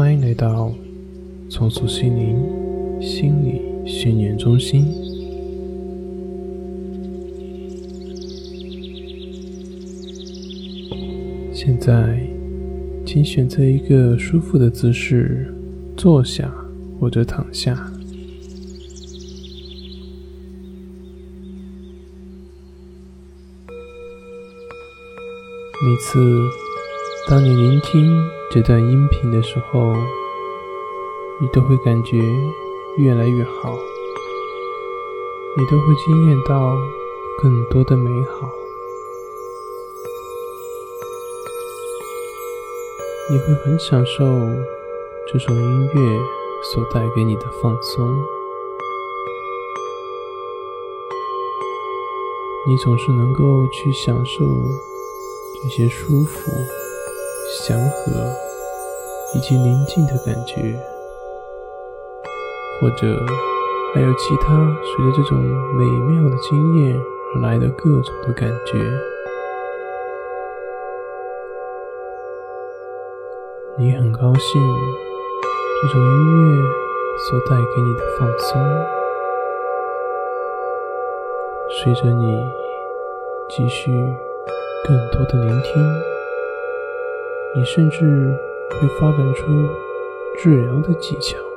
欢迎来到重塑心灵心理训练中心。现在，请选择一个舒服的姿势，坐下或者躺下。每次当你聆听这段音频的时候，你都会感觉越来越好，你都会惊艳到更多的美好，你会很享受这首音乐所带给你的放松，你总是能够去享受。这些舒服、祥和以及宁静的感觉，或者还有其他随着这种美妙的经验而来的各种的感觉，你很高兴这种音乐所带给你的放松，随着你继续。更多的聆听，你甚至会发展出治疗的技巧。